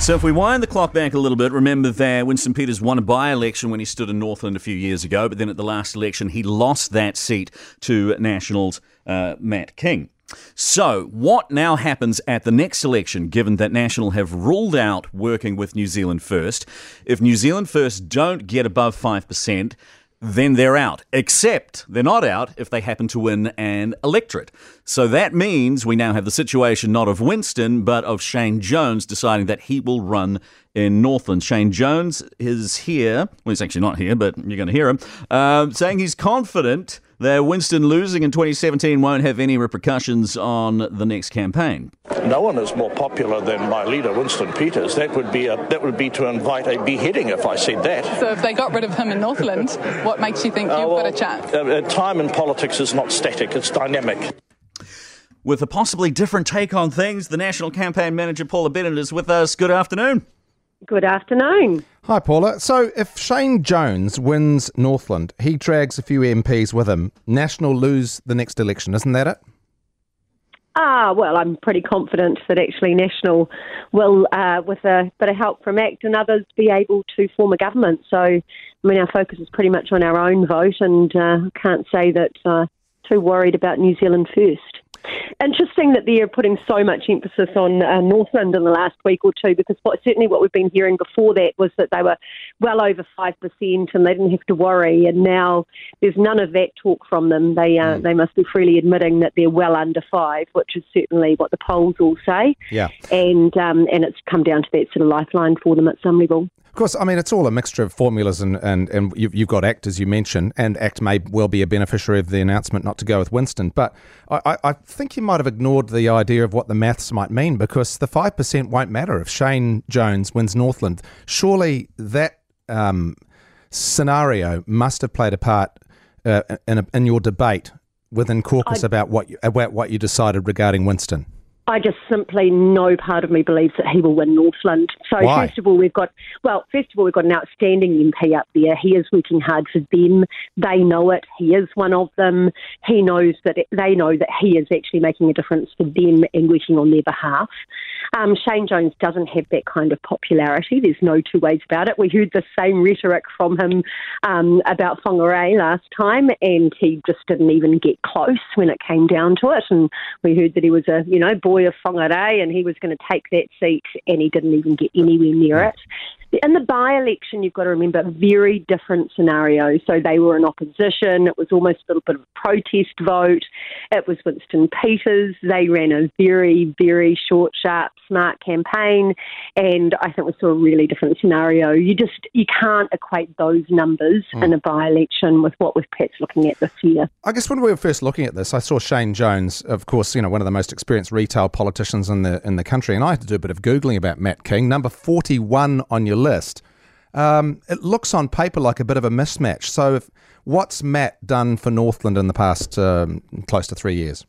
So if we wind the clock back a little bit, remember that Winston Peters won a by-election when he stood in Northland a few years ago, but then at the last election he lost that seat to Nationals uh, Matt King. So, what now happens at the next election, given that National have ruled out working with New Zealand First? If New Zealand First don't get above 5%, then they're out. Except they're not out if they happen to win an electorate. So that means we now have the situation not of Winston, but of Shane Jones deciding that he will run in Northland. Shane Jones is here. Well, he's actually not here, but you're going to hear him uh, saying he's confident that Winston losing in 2017 won't have any repercussions on the next campaign. No one is more popular than my leader, Winston Peters. That would be a, that would be to invite a beheading if I said that. So if they got rid of him in Northland, what makes you think you've uh, well, got a chance? Uh, uh, time in politics is not static; it's dynamic. With a possibly different take on things, the National Campaign Manager Paula Bennett is with us. Good afternoon. Good afternoon. Hi, Paula. So, if Shane Jones wins Northland, he drags a few MPs with him. National lose the next election, isn't that it? Ah, well, I'm pretty confident that actually National will, uh, with a bit of help from ACT and others, be able to form a government. So, I mean, our focus is pretty much on our own vote, and uh, can't say that uh, too worried about New Zealand first. Interesting that they're putting so much emphasis on uh, Northland in the last week or two, because what, certainly what we've been hearing before that was that they were well over five percent and they didn't have to worry. And now there's none of that talk from them. They uh, mm. they must be freely admitting that they're well under five, which is certainly what the polls all say. Yeah, and um, and it's come down to that sort of lifeline for them at some level. Of course, I mean, it's all a mixture of formulas, and, and, and you've, you've got ACT, as you mentioned, and ACT may well be a beneficiary of the announcement not to go with Winston. But I, I think you might have ignored the idea of what the maths might mean because the 5% won't matter if Shane Jones wins Northland. Surely that um, scenario must have played a part uh, in, a, in your debate within caucus I, about, what you, about what you decided regarding Winston. I just simply, no part of me believes that he will win Northland. So, Why? first of all, we've got, well, first of all, we've got an outstanding MP up there. He is working hard for them. They know it. He is one of them. He knows that it, they know that he is actually making a difference for them and working on their behalf. Um, Shane Jones doesn't have that kind of popularity. There's no two ways about it. We heard the same rhetoric from him um, about Whangarei last time, and he just didn't even get close when it came down to it. And we heard that he was a, you know, boy of Whangarei and he was going to take that seat and he didn't even get anywhere near it. In the by election, you've got to remember very different scenarios. So they were in opposition. It was almost a little bit of a protest vote. It was Winston Peters. They ran a very, very short, sharp, smart campaign. And I think we saw a really different scenario. You just you can't equate those numbers mm. in a by election with what we're perhaps looking at this year. I guess when we were first looking at this, I saw Shane Jones, of course, you know, one of the most experienced retail politicians in the in the country, and I had to do a bit of googling about Matt King, number forty one on your list. Um, it looks on paper like a bit of a mismatch. So, if, what's Matt done for Northland in the past um, close to three years?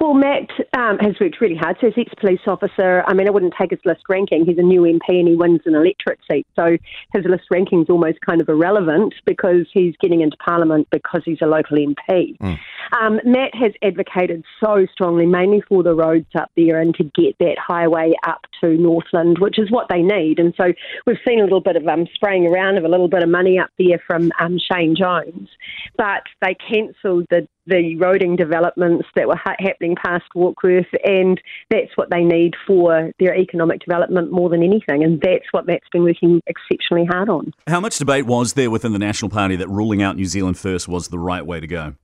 Well, Matt um, has worked really hard. So, as ex police officer, I mean, I wouldn't take his list ranking. He's a new MP and he wins an electorate seat. So, his list ranking is almost kind of irrelevant because he's getting into Parliament because he's a local MP. Mm. Um, Matt has advocated so strongly, mainly for the roads up there and to get that highway up to Northland, which is what they need. And so, we've seen a little bit of um, spraying around of a little bit of money up there from um, Shane Jones, but they cancelled the the roading developments that were ha- happening past Warkworth, and that's what they need for their economic development more than anything, and that's what Matt's been working exceptionally hard on. How much debate was there within the National Party that ruling out New Zealand first was the right way to go?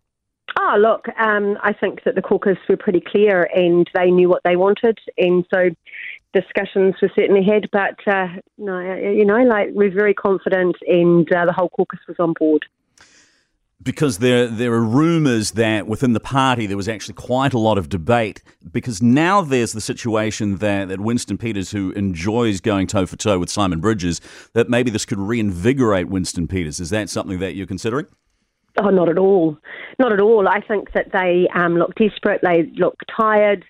Oh, look, um, I think that the caucus were pretty clear and they knew what they wanted, and so discussions were certainly had. But uh, no, you know, like we're very confident, and uh, the whole caucus was on board because there there are rumours that within the party there was actually quite a lot of debate because now there's the situation that, that Winston Peters, who enjoys going toe for toe with Simon Bridges, that maybe this could reinvigorate Winston Peters. Is that something that you're considering? Oh, not at all. Not at all. I think that they um, look desperate. They look tired.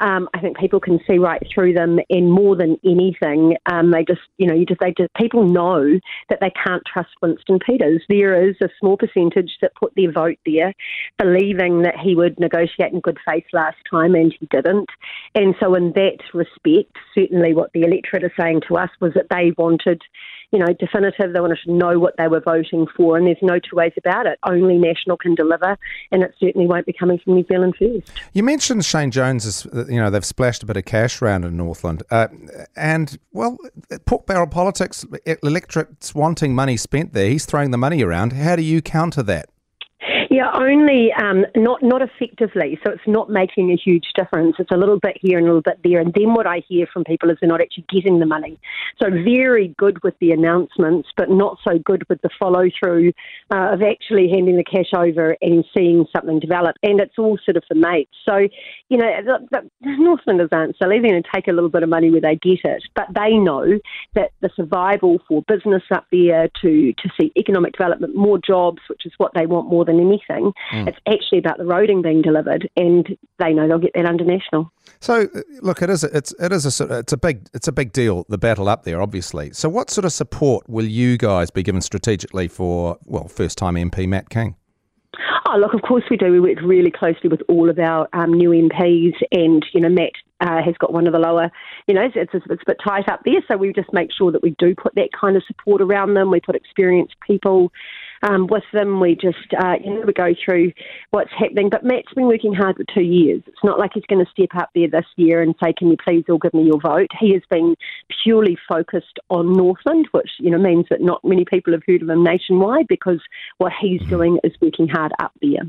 Um, I think people can see right through them, and more than anything, um, they just, you know, you just, they just, people know that they can't trust Winston Peters. There is a small percentage that put their vote there, believing that he would negotiate in good faith last time, and he didn't. And so, in that respect, certainly what the electorate is saying to us was that they wanted you know, definitive. They wanted to know what they were voting for, and there's no two ways about it. Only National can deliver, and it certainly won't be coming from New Zealand first. You mentioned Shane Jones is, you know, they've splashed a bit of cash around in Northland, uh, and well, pork barrel politics, electorates wanting money spent there. He's throwing the money around. How do you counter that? Yeah, only um, not not effectively. So it's not making a huge difference. It's a little bit here and a little bit there. And then what I hear from people is they're not actually getting the money. So very good with the announcements, but not so good with the follow through uh, of actually handing the cash over and seeing something develop. And it's all sort of the mates. So you know, the, the Northlanders aren't silly. They're going to take a little bit of money where they get it, but they know that the survival for business up there to to see economic development, more jobs, which is what they want more than anything anything. Mm. It's actually about the roading being delivered, and they know they'll get that under national. So, uh, look, it is a, it's it is a it's a big it's a big deal. The battle up there, obviously. So, what sort of support will you guys be given strategically for well, first time MP Matt King? Oh, look, of course we do. We work really closely with all of our um, new MPs, and you know, Matt uh, has got one of the lower, you know, it's, it's, it's a bit tight up there. So we just make sure that we do put that kind of support around them. We put experienced people um, with them. We just, uh, you know, we go through what's happening. But Matt's been working hard for two years. It's not like he's going to step up there this year and say, "Can you please all give me your vote?" He has been purely focused on Northland, which you know means that not many people have heard of him nationwide because what he's mm-hmm. doing is working hard up there.